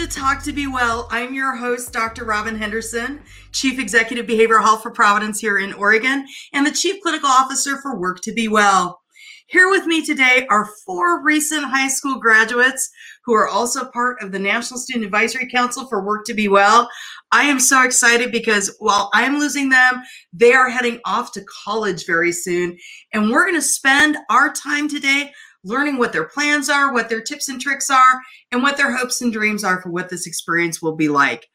to Talk to Be Well. I'm your host, Dr. Robin Henderson, Chief Executive Behavioral Health for Providence here in Oregon, and the Chief Clinical Officer for Work2BeWell. Here with me today are four recent high school graduates who are also part of the National Student Advisory Council for Work2BeWell. I am so excited because while I'm losing them, they are heading off to college very soon. And we're going to spend our time today learning what their plans are, what their tips and tricks are, and what their hopes and dreams are for what this experience will be like.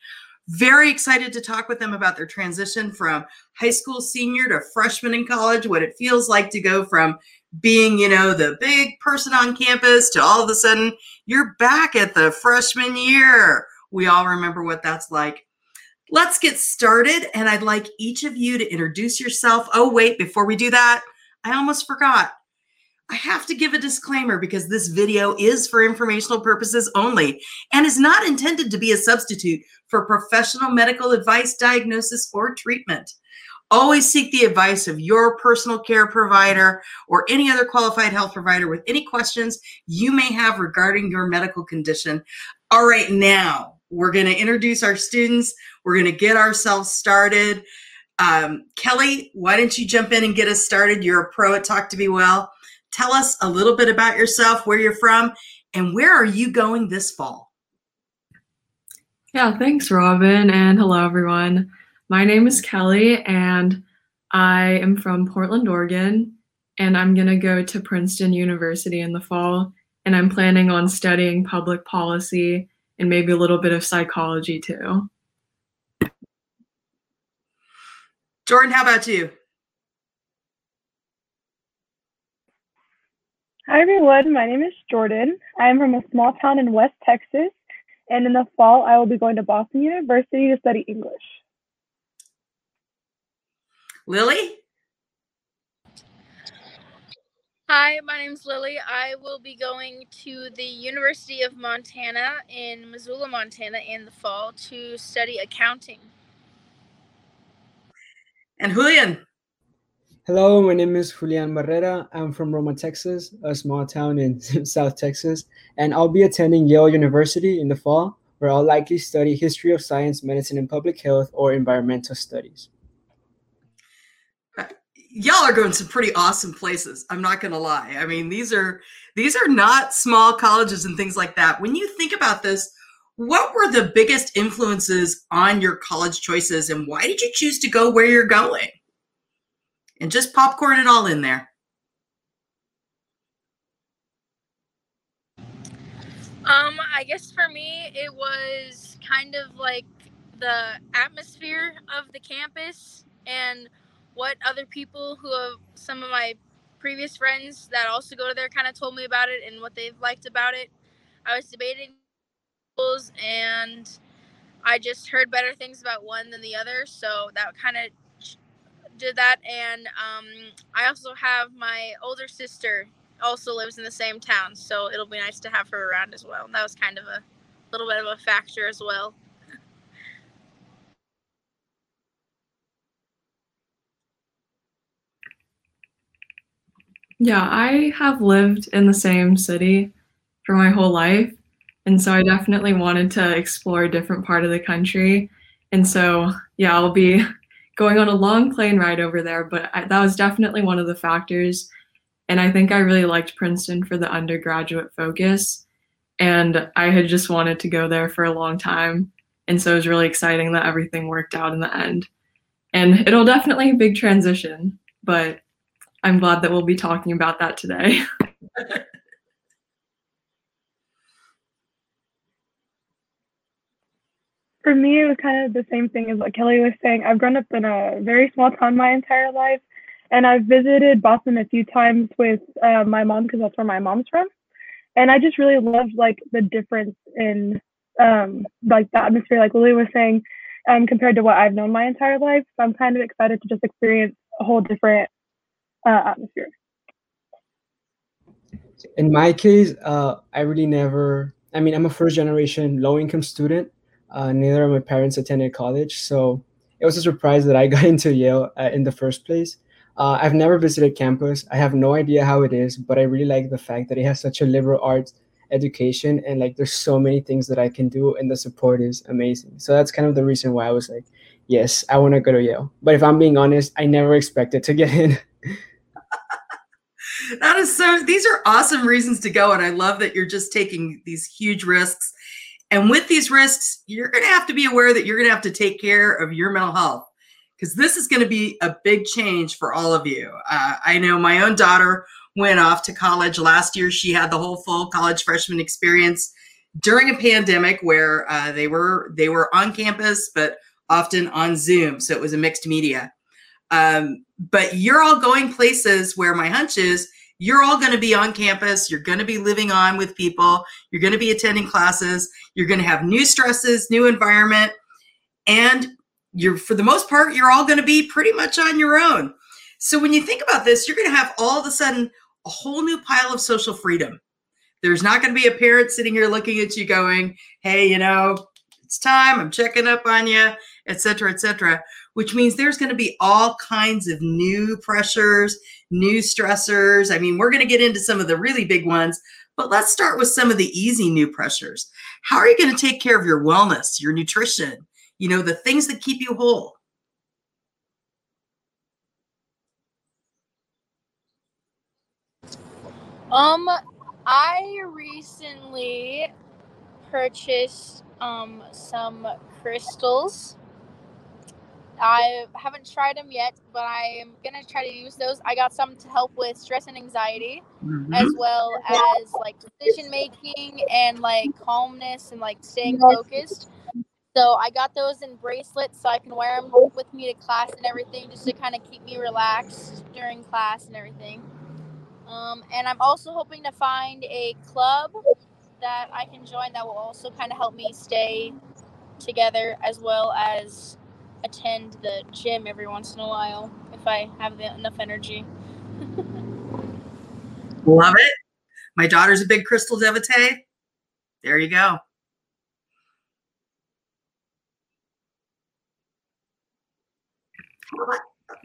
Very excited to talk with them about their transition from high school senior to freshman in college, what it feels like to go from being, you know, the big person on campus to all of a sudden you're back at the freshman year. We all remember what that's like. Let's get started. And I'd like each of you to introduce yourself. Oh, wait, before we do that, I almost forgot. I have to give a disclaimer because this video is for informational purposes only and is not intended to be a substitute for professional medical advice, diagnosis, or treatment. Always seek the advice of your personal care provider or any other qualified health provider with any questions you may have regarding your medical condition. All right, now we're going to introduce our students. We're going to get ourselves started. Um, Kelly, why don't you jump in and get us started? You're a pro at Talk to Be Well. Tell us a little bit about yourself, where you're from, and where are you going this fall? Yeah, thanks, Robin, and hello, everyone. My name is Kelly, and I am from Portland, Oregon, and I'm going to go to Princeton University in the fall, and I'm planning on studying public policy and maybe a little bit of psychology too. Jordan, how about you? Hi, everyone. My name is Jordan. I am from a small town in West Texas, and in the fall, I will be going to Boston University to study English. Lily? Hi, my name is Lily. I will be going to the University of Montana in Missoula, Montana in the fall to study accounting. And Julian? Hello, my name is Julian Barrera. I'm from Roma, Texas, a small town in South Texas, and I'll be attending Yale University in the fall, where I'll likely study history of science, medicine, and public health or environmental studies. Uh, y'all are going some pretty awesome places. I'm not going to lie. I mean, these are these are not small colleges and things like that. When you think about this, what were the biggest influences on your college choices and why did you choose to go where you're going? And just popcorn it all in there. Um, I guess for me, it was kind of like the atmosphere of the campus and what other people who have some of my previous friends that also go to there kind of told me about it and what they've liked about it. I was debating schools and I just heard better things about one than the other, so that kind of did that, and um, I also have my older sister also lives in the same town, so it'll be nice to have her around as well. And that was kind of a little bit of a factor as well. Yeah, I have lived in the same city for my whole life. And so I definitely wanted to explore a different part of the country. And so, yeah, I'll be going on a long plane ride over there, but I, that was definitely one of the factors. And I think I really liked Princeton for the undergraduate focus. And I had just wanted to go there for a long time. And so it was really exciting that everything worked out in the end. And it'll definitely be a big transition, but I'm glad that we'll be talking about that today. for me, it was kind of the same thing as what Kelly was saying. I've grown up in a very small town my entire life, and I've visited Boston a few times with uh, my mom because that's where my mom's from. And I just really loved like the difference in um, like the atmosphere, like Lily was saying, um, compared to what I've known my entire life. So I'm kind of excited to just experience a whole different uh, atmosphere. In my case, uh, I really never. I mean, I'm a first generation low income student, uh, neither of my parents attended college, so it was a surprise that I got into Yale uh, in the first place. Uh, I've never visited campus. I have no idea how it is, but I really like the fact that it has such a liberal arts education and like there's so many things that I can do and the support is amazing. So that's kind of the reason why I was like, yes, I want to go to Yale. But if I'm being honest, I never expected to get in. that is so these are awesome reasons to go and I love that you're just taking these huge risks. And with these risks, you're going to have to be aware that you're going to have to take care of your mental health because this is going to be a big change for all of you. Uh, I know my own daughter went off to college last year. She had the whole full college freshman experience during a pandemic where uh, they were they were on campus, but often on Zoom, so it was a mixed media. Um, but you're all going places where my hunch is you're all going to be on campus. You're going to be living on with people. You're going to be attending classes. You're going to have new stresses, new environment, and you're for the most part you're all going to be pretty much on your own. So when you think about this, you're going to have all of a sudden a whole new pile of social freedom. There's not going to be a parent sitting here looking at you going, "Hey, you know, it's time. I'm checking up on you, etc., etc." Which means there's going to be all kinds of new pressures, new stressors. I mean, we're going to get into some of the really big ones, but let's start with some of the easy new pressures. How are you going to take care of your wellness, your nutrition, you know, the things that keep you whole? Um, I recently purchased um some crystals. I haven't tried them yet, but I am gonna try to use those. I got some to help with stress and anxiety, mm-hmm. as well as like decision making and like calmness and like staying focused. So I got those in bracelets so I can wear them with me to class and everything, just to kind of keep me relaxed during class and everything. Um, and I'm also hoping to find a club that I can join that will also kind of help me stay together as well as attend the gym every once in a while if I have the, enough energy. Love it. My daughter's a big crystal devotee. There you go.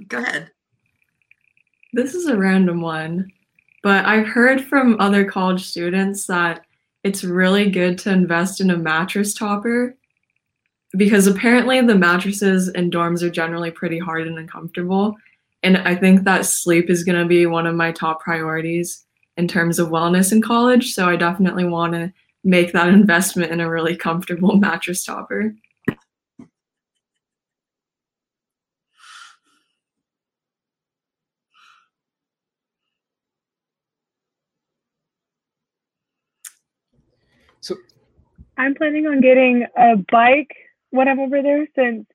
Go ahead. This is a random one. But I've heard from other college students that it's really good to invest in a mattress topper because apparently the mattresses in dorms are generally pretty hard and uncomfortable. And I think that sleep is going to be one of my top priorities in terms of wellness in college. So I definitely want to make that investment in a really comfortable mattress topper. So I'm planning on getting a bike when I'm over there since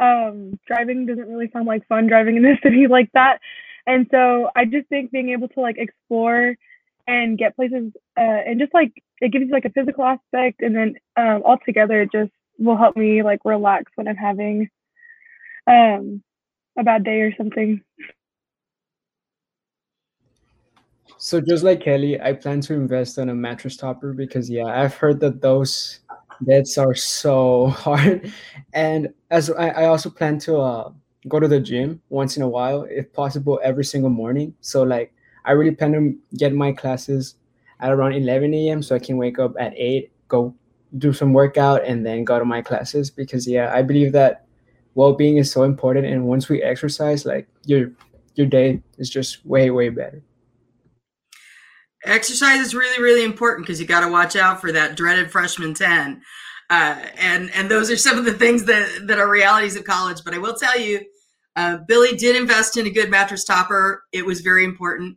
um, driving doesn't really sound like fun driving in the city like that. And so I just think being able to like explore and get places uh, and just like it gives you like a physical aspect and then um, all together it just will help me like relax when I'm having um, a bad day or something. So just like Kelly, I plan to invest on a mattress topper because yeah, I've heard that those beds are so hard, and as I, I also plan to uh, go to the gym once in a while, if possible, every single morning. So like I really plan to get my classes at around 11 a.m. so I can wake up at 8, go do some workout, and then go to my classes because yeah, I believe that well-being is so important, and once we exercise, like your your day is just way way better exercise is really really important because you got to watch out for that dreaded freshman 10 uh, and and those are some of the things that that are realities of college. But i will tell you uh, billy did invest in a good mattress topper. It was very important.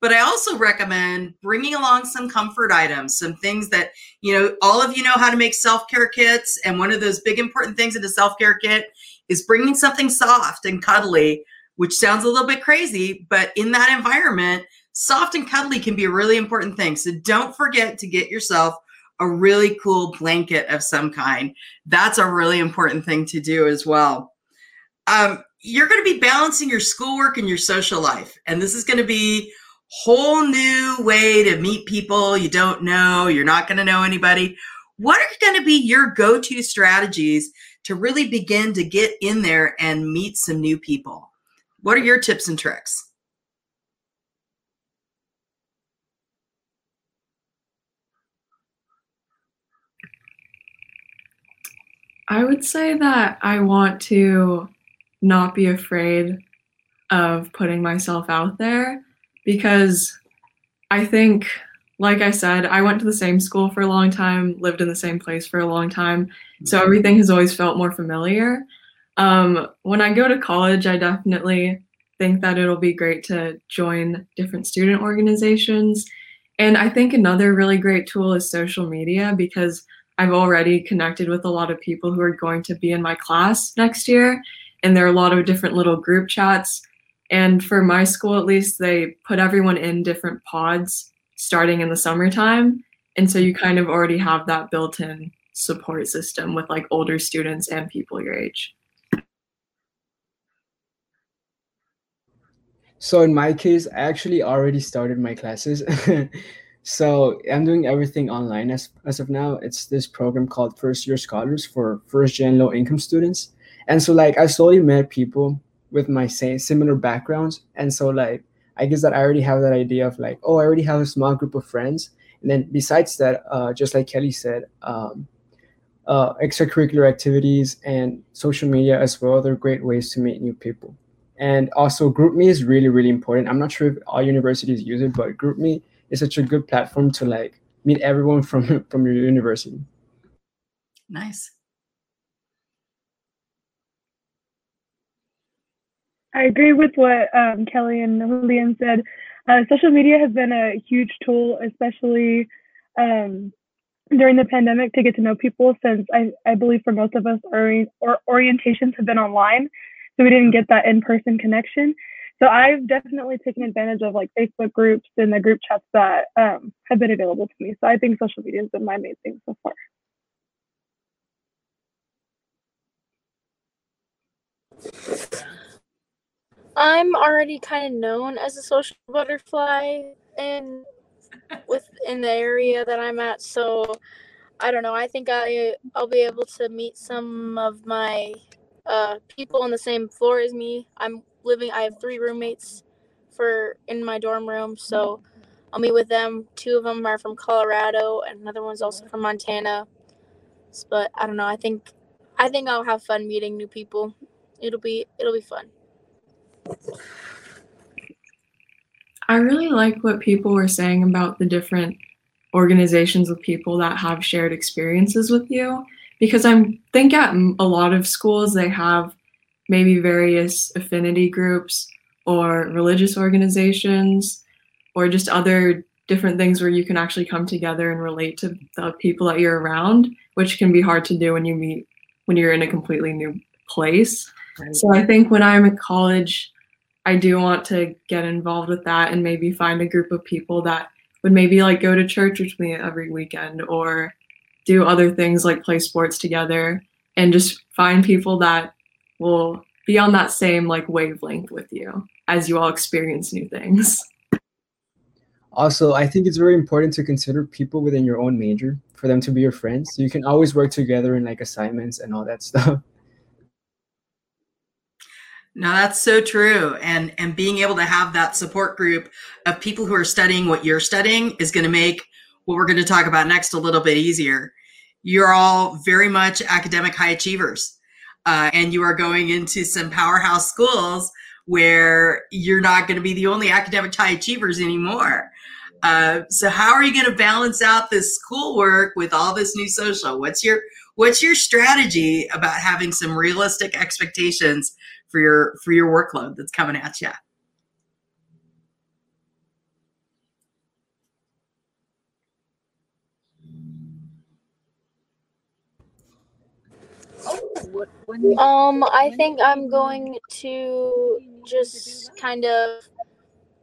But i also recommend bringing along some comfort items some things that you know all of you know how to make self-care kits. And one of those big important things in the self-care kit is bringing something soft and cuddly which sounds a little bit crazy but in that environment soft and cuddly can be a really important thing. So don't forget to get yourself a really cool blanket of some kind. That's a really important thing to do as well. Um, you're going to be balancing your schoolwork and your social life. And this is going to be whole new way to meet people you don't know. You're not going to know anybody. What are going to be your go-to strategies to really begin to get in there and meet some new people? What are your tips and tricks? I would say that I want to not be afraid of putting myself out there because I think, like I said, I went to the same school for a long time, lived in the same place for a long time. So mm-hmm. everything has always felt more familiar. Um, when I go to college, I definitely think that it'll be great to join different student organizations. And I think another really great tool is social media because I've already connected with a lot of people who are going to be in my class next year. And there are a lot of different little group chats. And for my school, at least, they put everyone in different pods starting in the summertime. And so you kind of already have that built in support system with like older students and people your age. So in my case, I actually already started my classes. So I'm doing everything online as, as of now. It's this program called First Year Scholars for first gen low income students. And so like I slowly met people with my same similar backgrounds. And so like I guess that I already have that idea of like, oh, I already have a small group of friends. And then besides that, uh, just like Kelly said, um, uh, extracurricular activities and social media as well, they're great ways to meet new people. And also GroupMe is really, really important. I'm not sure if all universities use it, but GroupMe is such a good platform to like meet everyone from from your university. Nice. I agree with what um, Kelly and Julian said. Uh, social media has been a huge tool, especially um, during the pandemic, to get to know people. Since I, I believe for most of us, our, our orientations have been online, so we didn't get that in person connection. So I've definitely taken advantage of like Facebook groups and the group chats that um, have been available to me. So I think social media has been my main thing so far. I'm already kind of known as a social butterfly in within the area that I'm at, so I don't know. I think I I'll be able to meet some of my uh, people on the same floor as me. I'm living. I have three roommates for in my dorm room, so I'll meet with them. Two of them are from Colorado, and another one's also from Montana. But I don't know. I think I think I'll have fun meeting new people. It'll be it'll be fun. I really like what people were saying about the different organizations of people that have shared experiences with you because I think at a lot of schools they have maybe various affinity groups or religious organizations or just other different things where you can actually come together and relate to the people that you're around, which can be hard to do when you meet when you're in a completely new place. Right. So I think when I'm at college, I do want to get involved with that and maybe find a group of people that would maybe like go to church with me every weekend or do other things like play sports together and just find people that will be on that same like wavelength with you as you all experience new things. Also, I think it's very important to consider people within your own major for them to be your friends. So you can always work together in like assignments and all that stuff. No, that's so true. And and being able to have that support group of people who are studying what you're studying is going to make what we're going to talk about next a little bit easier. You're all very much academic high achievers uh, and you are going into some powerhouse schools where you're not going to be the only academic high achievers anymore. Uh, so how are you going to balance out this schoolwork with all this new social? What's your what's your strategy about having some realistic expectations for your for your workload that's coming at you? Um, I think I'm going to just kind of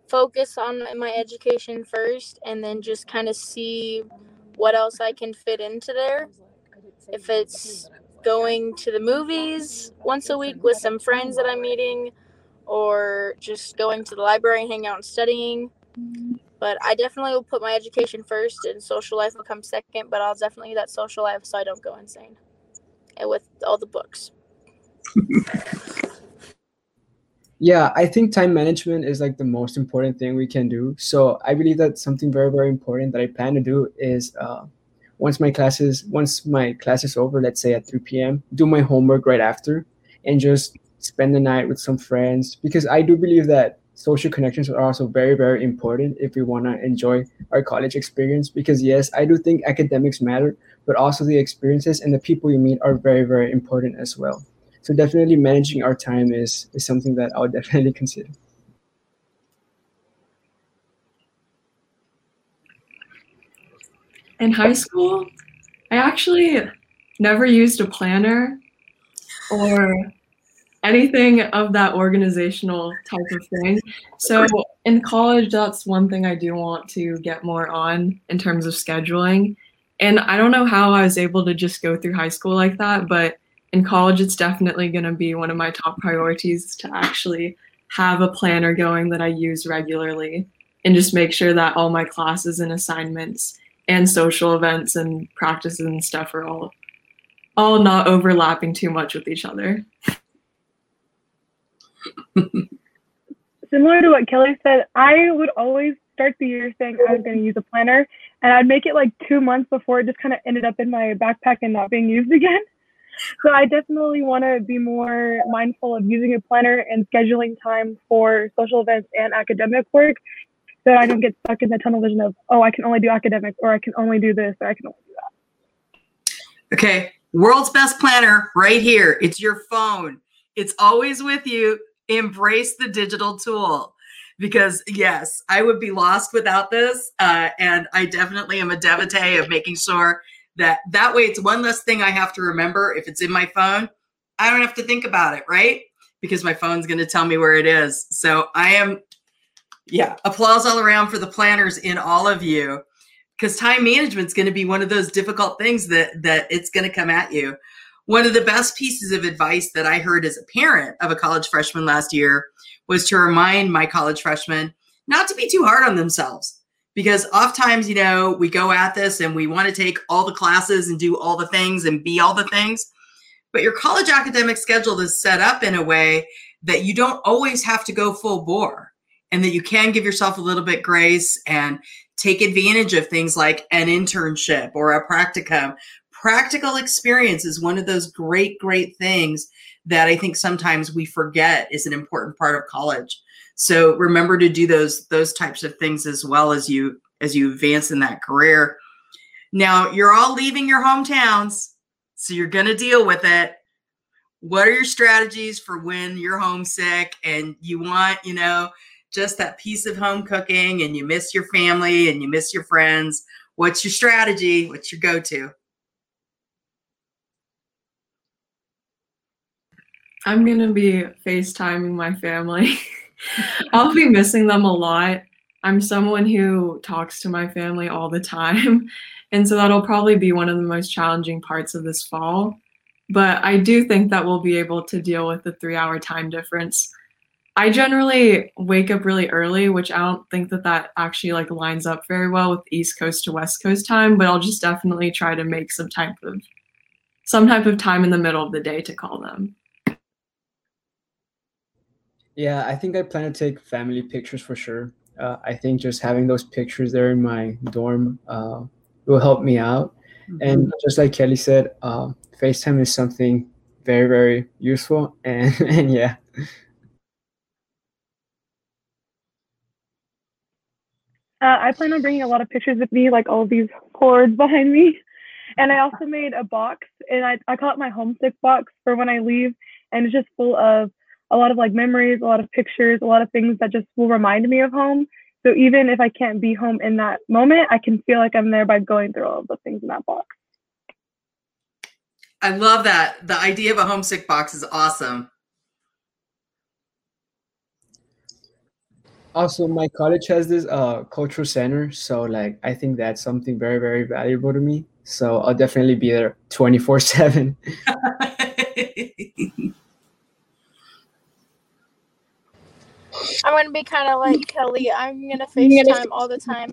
focus on my education first and then just kind of see what else I can fit into there. If it's going to the movies once a week with some friends that I'm meeting, or just going to the library and hang out and studying. But I definitely will put my education first and social life will come second, but I'll definitely do that social life so I don't go insane and with all the books. yeah, I think time management is like the most important thing we can do. So I believe that something very, very important that I plan to do is uh, once my classes once my class is over let's say at 3 p.m do my homework right after and just spend the night with some friends because i do believe that social connections are also very very important if we want to enjoy our college experience because yes i do think academics matter but also the experiences and the people you meet are very very important as well so definitely managing our time is is something that i would definitely consider in high school, I actually never used a planner or anything of that organizational type of thing. So in college, that's one thing I do want to get more on in terms of scheduling. And I don't know how I was able to just go through high school like that, but in college, it's definitely going to be one of my top priorities to actually have a planner going that I use regularly and just make sure that all my classes and assignments and social events and practices and stuff are all all not overlapping too much with each other. Similar to what Kelly said, I would always start the year saying I was going to use a planner, and I'd make it like two months before it just kind of ended up in my backpack and not being used again. So I definitely want to be more mindful of using a planner and scheduling time for social events and academic work so I don't get stuck in the tunnel vision of, oh, I can only do academics or I can only do this or I can only do that. Okay. World's best planner right here. It's your phone. It's always with you. Embrace the digital tool because yes, I would be lost without this. Uh, and I definitely am a devotee of making sure that that way it's one less thing I have to remember. If it's in my phone, I don't have to think about it, right? Because my phone's going to tell me where it is. So I am yeah, applause all around for the planners in all of you because time management is going to be one of those difficult things that that it's going to come at you. One of the best pieces of advice that I heard as a parent of a college freshman last year was to remind my college freshmen not to be too hard on themselves because oftentimes, you know, we go at this and we want to take all the classes and do all the things and be all the things. But your college academic schedule is set up in a way that you don't always have to go full bore and that you can give yourself a little bit grace and take advantage of things like an internship or a practicum. Practical experience is one of those great, great things that I think sometimes we forget is an important part of college. So remember to do those those types of things as well as you as you advance in that career. Now you're all leaving your hometowns, so you're going to deal with it. What are your strategies for when you're homesick and you want, you know, just that piece of home cooking and you miss your family and you miss your friends, what's your strategy? What's your go I'm going to be FaceTiming my family. I'll be missing them a lot. I'm someone who talks to my family all the time. And so that'll probably be one of the most challenging parts of this fall. But I do think that we'll be able to deal with the three hour time difference I generally wake up really early, which I don't think that that actually like lines up very well with East Coast to West Coast time, but I'll just definitely try to make some type of some type of time in the middle of the day to call them. Yeah, I think I plan to take family pictures for sure. Uh, I think just having those pictures there in my dorm uh, will help me out. Mm-hmm. And just like Kelly said, uh, FaceTime is something very, very useful. And, and yeah. Uh, I plan on bringing a lot of pictures with me, like all these cords behind me. And I also made a box, and I, I call it my homesick box for when I leave. And it's just full of a lot of like memories, a lot of pictures, a lot of things that just will remind me of home. So even if I can't be home in that moment, I can feel like I'm there by going through all of the things in that box. I love that. The idea of a homesick box is awesome. also my college has this uh cultural center so like i think that's something very very valuable to me so i'll definitely be there 24 7 i'm gonna be kind of like kelly i'm gonna facetime all the time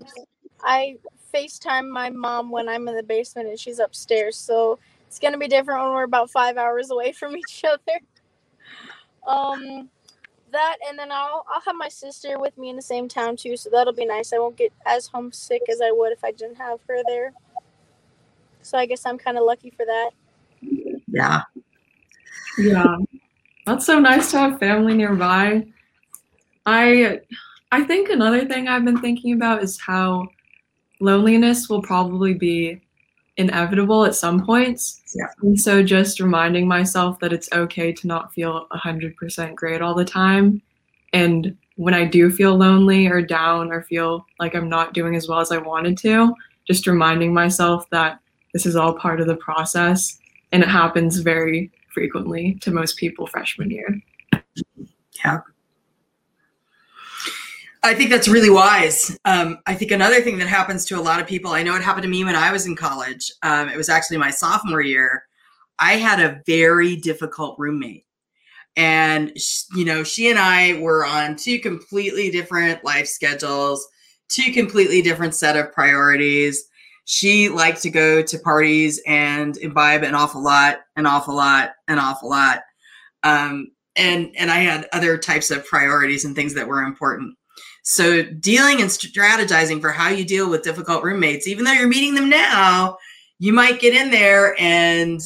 i facetime my mom when i'm in the basement and she's upstairs so it's gonna be different when we're about five hours away from each other um that, and then I'll I'll have my sister with me in the same town too, so that'll be nice. I won't get as homesick as I would if I didn't have her there. So I guess I'm kind of lucky for that. Yeah. Yeah. That's so nice to have family nearby. I I think another thing I've been thinking about is how loneliness will probably be inevitable at some points. Yeah. And so just reminding myself that it's okay to not feel 100% great all the time. And when I do feel lonely or down or feel like I'm not doing as well as I wanted to, just reminding myself that this is all part of the process and it happens very frequently to most people freshman year. Yeah. I think that's really wise. Um, I think another thing that happens to a lot of people, I know it happened to me when I was in college. Um, it was actually my sophomore year. I had a very difficult roommate. And, sh- you know, she and I were on two completely different life schedules, two completely different set of priorities. She liked to go to parties and imbibe an awful lot, an awful lot, an awful lot. Um, and and I had other types of priorities and things that were important. So dealing and strategizing for how you deal with difficult roommates, even though you're meeting them now, you might get in there and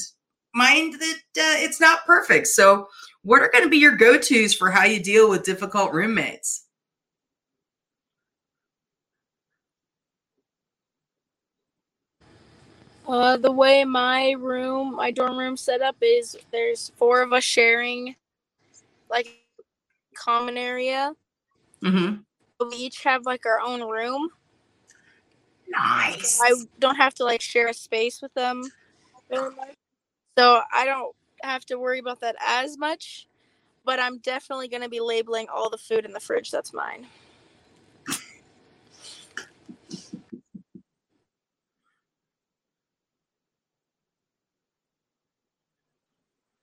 mind that uh, it's not perfect. So what are going to be your go-tos for how you deal with difficult roommates? Uh, the way my room, my dorm room set up is there's four of us sharing like common area. Mm-hmm. We each have like our own room. Nice. I don't have to like share a space with them. So I don't have to worry about that as much. But I'm definitely going to be labeling all the food in the fridge that's mine.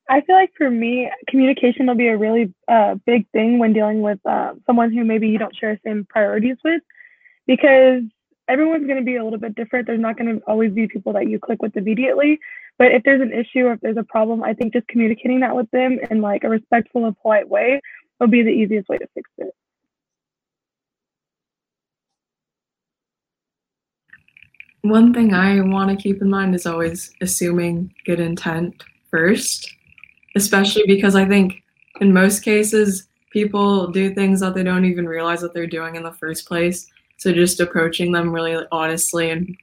I feel like for me, communication will be a really uh, big thing when dealing with uh, someone who maybe you don't share the same priorities with, because everyone's going to be a little bit different. There's not going to always be people that you click with immediately. But if there's an issue or if there's a problem, I think just communicating that with them in like a respectful and polite way will be the easiest way to fix it. One thing I want to keep in mind is always assuming good intent first, especially because I think in most cases, people do things that they don't even realize that they're doing in the first place. So just approaching them really honestly and,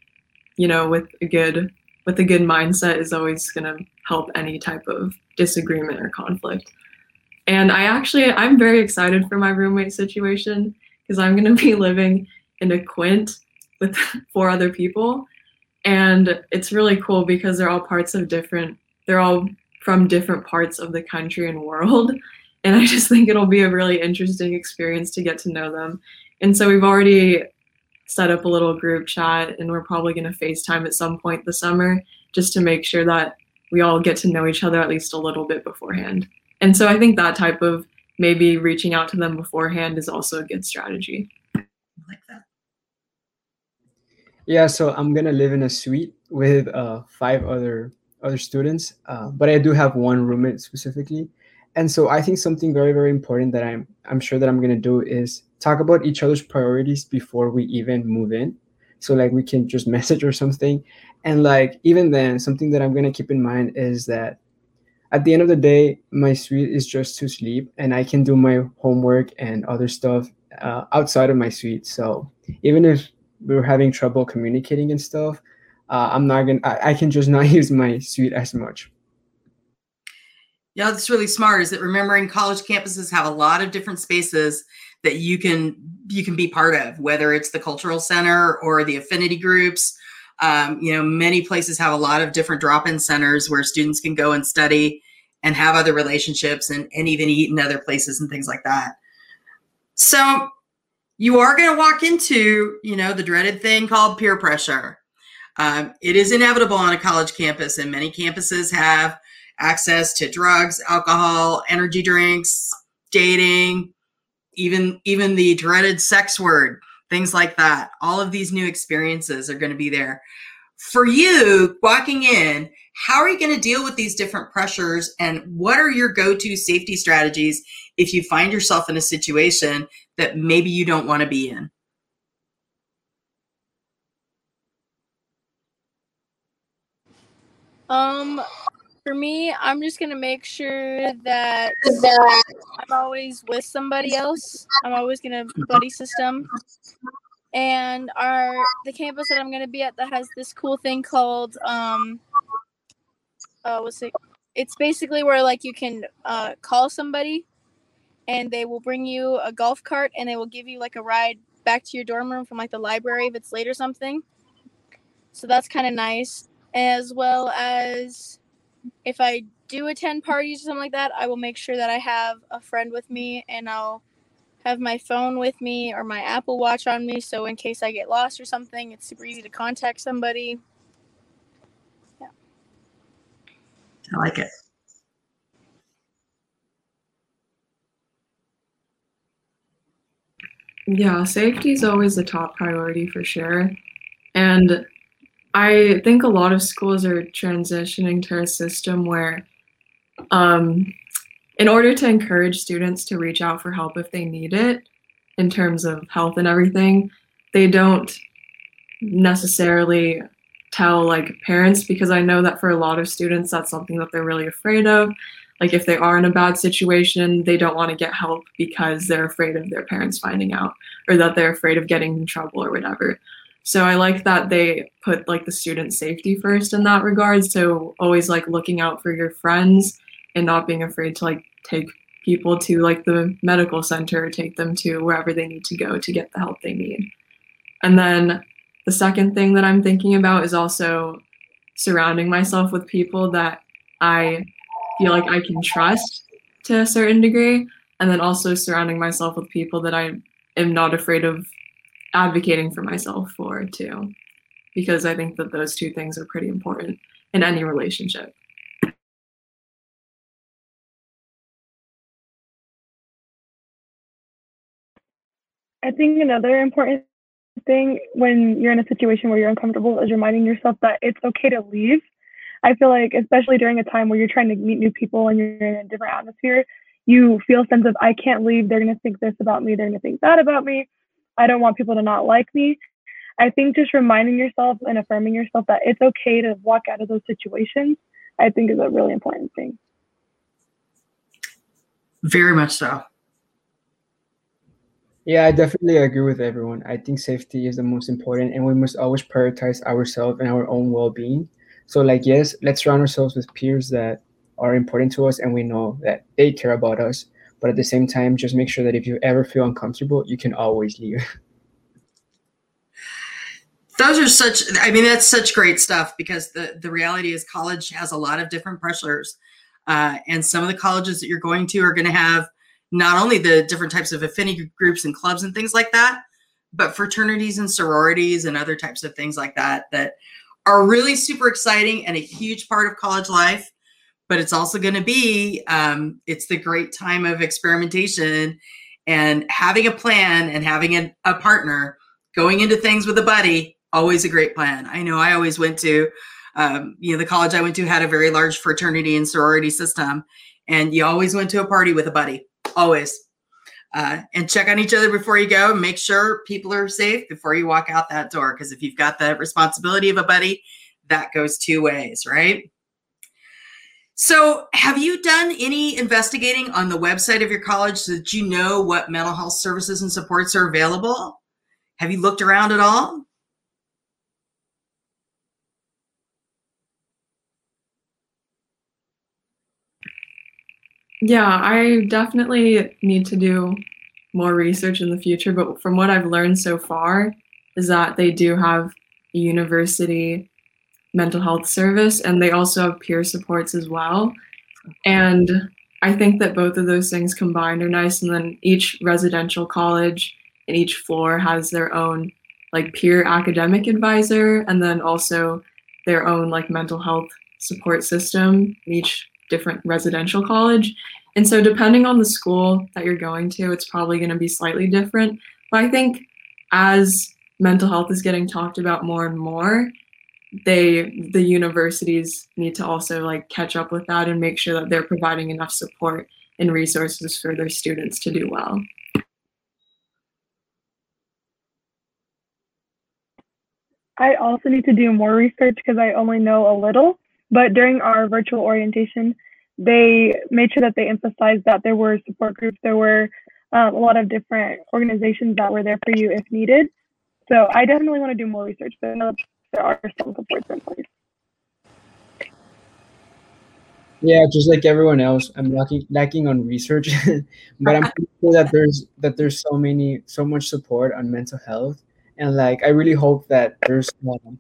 you know, with a good with a good mindset is always going to help any type of disagreement or conflict. And I actually I'm very excited for my roommate situation because I'm going to be living in a quint with four other people and it's really cool because they're all parts of different they're all from different parts of the country and world. And i just think it'll be a really interesting experience to get to know them. And so we've already set up a little group chat and we're probably going to facetime at some point this summer just to make sure that we all get to know each other at least a little bit beforehand. And so i think that type of maybe reaching out to them beforehand is also a good strategy. I like that. Yeah, so I'm gonna live in a suite with uh, five other other students, uh, but I do have one roommate specifically, and so I think something very very important that I'm I'm sure that I'm gonna do is talk about each other's priorities before we even move in. So like we can just message or something, and like even then, something that I'm gonna keep in mind is that at the end of the day, my suite is just to sleep, and I can do my homework and other stuff uh, outside of my suite. So even if we're having trouble communicating and stuff, uh, I'm not gonna. I, I can just not use my suite as much. Yeah, that's really smart. Is that remembering college campuses have a lot of different spaces that you can you can be part of, whether it's the cultural center or the affinity groups. Um, you know, many places have a lot of different drop-in centers where students can go and study and have other relationships and, and even eat in other places and things like that. So you are going to walk into, you know, the dreaded thing called peer pressure. Um, it is inevitable on a college campus, and many campuses have access to drugs, alcohol, energy drinks, dating, even even the dreaded sex word, things like that. All of these new experiences are going to be there. For you walking in, how are you going to deal with these different pressures and what are your go-to safety strategies if you find yourself in a situation that maybe you don't want to be in? Um, for me, I'm just gonna make sure that I'm always with somebody else. I'm always gonna buddy system. And our the campus that I'm gonna be at that has this cool thing called um uh what's it it's basically where like you can uh call somebody and they will bring you a golf cart and they will give you like a ride back to your dorm room from like the library if it's late or something. So that's kind of nice. As well as if I do attend parties or something like that, I will make sure that I have a friend with me and I'll have my phone with me or my Apple Watch on me. So in case I get lost or something, it's super easy to contact somebody. Yeah. I like it. Yeah, safety is always the top priority for sure. And I think a lot of schools are transitioning to a system where, um, in order to encourage students to reach out for help if they need it, in terms of health and everything, they don't necessarily tell like parents because I know that for a lot of students, that's something that they're really afraid of. Like if they are in a bad situation, they don't want to get help because they're afraid of their parents finding out or that they're afraid of getting in trouble or whatever. So I like that they put like the student safety first in that regard. So always like looking out for your friends and not being afraid to like take people to like the medical center take them to wherever they need to go to get the help they need. And then the second thing that I'm thinking about is also surrounding myself with people that I feel like I can trust to a certain degree. And then also surrounding myself with people that I am not afraid of advocating for myself for too, because I think that those two things are pretty important in any relationship. I think another important thing when you're in a situation where you're uncomfortable is reminding yourself that it's okay to leave. I feel like, especially during a time where you're trying to meet new people and you're in a different atmosphere, you feel a sense of, I can't leave. They're going to think this about me. They're going to think that about me. I don't want people to not like me. I think just reminding yourself and affirming yourself that it's okay to walk out of those situations, I think is a really important thing. Very much so. Yeah, I definitely agree with everyone. I think safety is the most important, and we must always prioritize ourselves and our own well being. So, like, yes, let's surround ourselves with peers that are important to us and we know that they care about us. But at the same time, just make sure that if you ever feel uncomfortable, you can always leave. Those are such, I mean, that's such great stuff because the, the reality is college has a lot of different pressures. Uh, and some of the colleges that you're going to are going to have not only the different types of affinity groups and clubs and things like that, but fraternities and sororities and other types of things like that that are really super exciting and a huge part of college life. But it's also going to be um, it's the great time of experimentation and having a plan and having a, a partner going into things with a buddy always a great plan. I know I always went to um, you know the college I went to had a very large fraternity and sorority system, and you always went to a party with a buddy always. Uh, and check on each other before you go. Make sure people are safe before you walk out that door. Because if you've got the responsibility of a buddy, that goes two ways, right? So, have you done any investigating on the website of your college so that you know what mental health services and supports are available? Have you looked around at all? Yeah, I definitely need to do more research in the future, but from what I've learned so far is that they do have a university mental health service and they also have peer supports as well. And I think that both of those things combined are nice and then each residential college and each floor has their own like peer academic advisor and then also their own like mental health support system each different residential college. And so, depending on the school that you're going to, it's probably going to be slightly different. But I think as mental health is getting talked about more and more, they the universities need to also like catch up with that and make sure that they're providing enough support and resources for their students to do well. I also need to do more research because I only know a little. But during our virtual orientation, they made sure that they emphasized that there were support groups, there were um, a lot of different organizations that were there for you if needed. So I definitely want to do more research, but there are some supports in place. Yeah, just like everyone else, I'm lacking lacking on research, but I'm sure that there's that there's so many so much support on mental health, and like I really hope that there's um,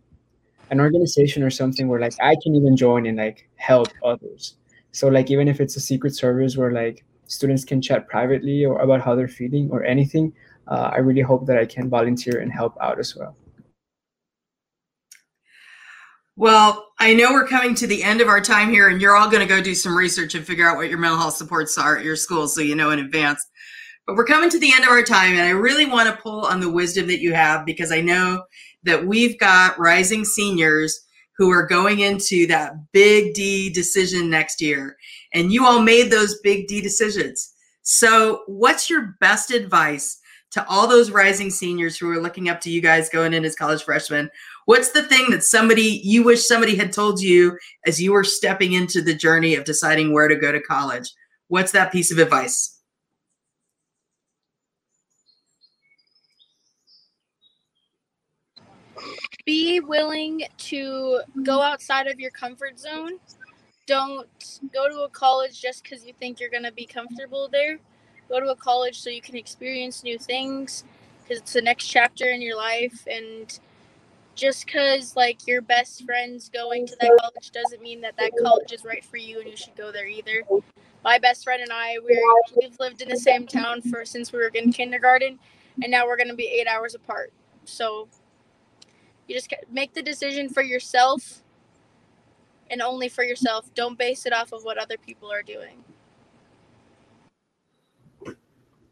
an organization or something where like I can even join and like help others. So like even if it's a secret service where like students can chat privately or about how they're feeling or anything, uh, I really hope that I can volunteer and help out as well. Well, I know we're coming to the end of our time here, and you're all going to go do some research and figure out what your mental health supports are at your school so you know in advance. But we're coming to the end of our time, and I really want to pull on the wisdom that you have because I know that we've got rising seniors who are going into that big D decision next year. And you all made those big D decisions. So, what's your best advice to all those rising seniors who are looking up to you guys going in as college freshmen? What's the thing that somebody you wish somebody had told you as you were stepping into the journey of deciding where to go to college? What's that piece of advice? Be willing to go outside of your comfort zone. Don't go to a college just because you think you're going to be comfortable there. Go to a college so you can experience new things because it's the next chapter in your life and just because like your best friends going to that college doesn't mean that that college is right for you and you should go there either. My best friend and i we're, we've lived in the same town for since we were in kindergarten and now we're going to be eight hours apart. So you just make the decision for yourself and only for yourself. Don't base it off of what other people are doing.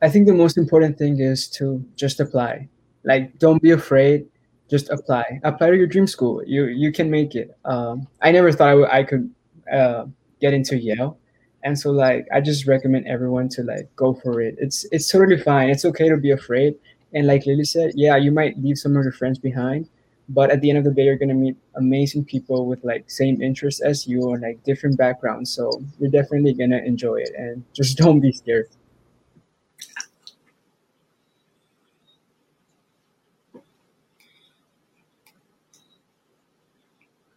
I think the most important thing is to just apply. Like don't be afraid just apply. Apply to your dream school. You you can make it. Um, i never thought I, w- I could uh, get into yale. And so like i just recommend everyone to like go for it. It's it's totally fine. It's okay to be afraid. And like lily said yeah you might leave some of your friends behind but at the end of the day you're going to meet amazing people with like same interests as you and like different backgrounds. So you're definitely going to enjoy it and just don't be scared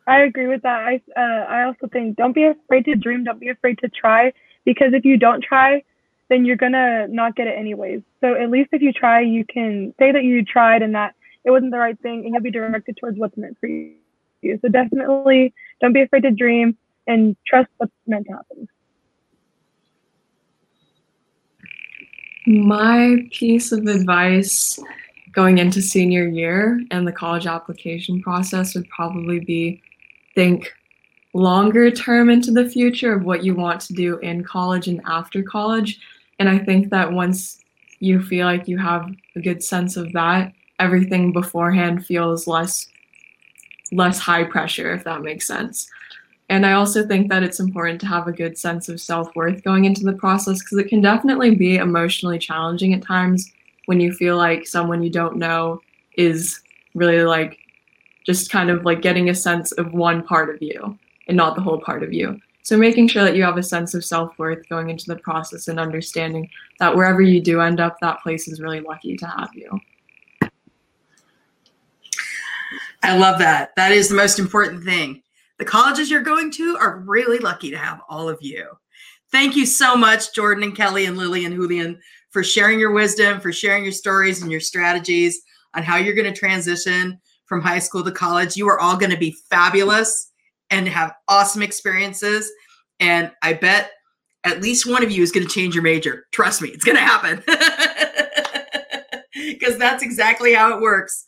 I agree with that. I uh, I also think don't be afraid to dream. Don't be afraid to try because if you don't try, then you're gonna not get it anyways. So at least if you try, you can say that you tried and that it wasn't the right thing, and you'll be directed towards what's meant for you. So definitely don't be afraid to dream and trust what's meant to happen. My piece of advice going into senior year and the college application process would probably be think longer term into the future of what you want to do in college and after college. And I think that once you feel like you have a good sense of that, everything beforehand feels less less high pressure if that makes sense. And I also think that it's important to have a good sense of self-worth going into the process because it can definitely be emotionally challenging at times when you feel like someone you don't know is really like just kind of like getting a sense of one part of you and not the whole part of you. So making sure that you have a sense of self-worth going into the process and understanding that wherever you do end up, that place is really lucky to have you. I love that. That is the most important thing. The colleges you're going to are really lucky to have all of you. Thank you so much, Jordan and Kelly and Lily and Julian, for sharing your wisdom, for sharing your stories and your strategies on how you're going to transition from high school to college. You are all going to be fabulous and have awesome experiences. And I bet at least one of you is going to change your major. Trust me, it's going to happen. Because that's exactly how it works.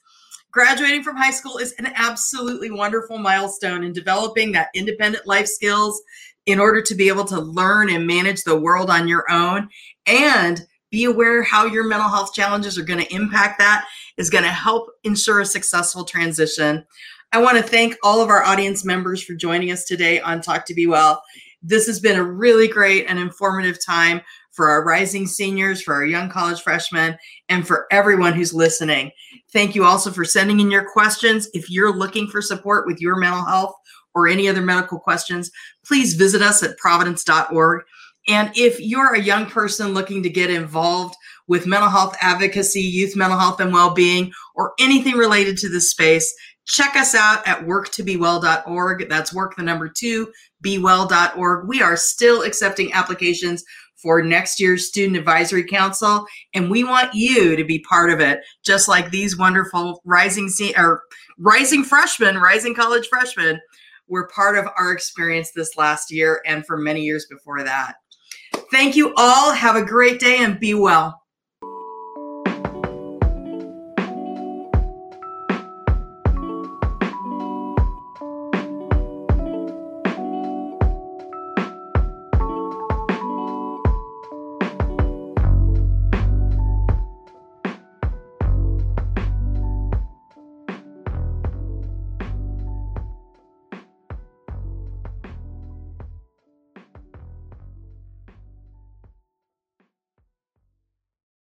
Graduating from high school is an absolutely wonderful milestone in developing that independent life skills in order to be able to learn and manage the world on your own and be aware how your mental health challenges are going to impact that is going to help ensure a successful transition. I want to thank all of our audience members for joining us today on Talk to Be Well. This has been a really great and informative time for our rising seniors, for our young college freshmen, and for everyone who's listening. Thank you also for sending in your questions. If you're looking for support with your mental health or any other medical questions, please visit us at providence.org. And if you're a young person looking to get involved with mental health advocacy, youth mental health and well being, or anything related to this space, check us out at work2bewell.org. That's work the number two, bewell.org. We are still accepting applications for next year's Student Advisory Council, and we want you to be part of it, just like these wonderful rising se- or rising freshmen, rising college freshmen were part of our experience this last year and for many years before that. Thank you all. Have a great day and be well.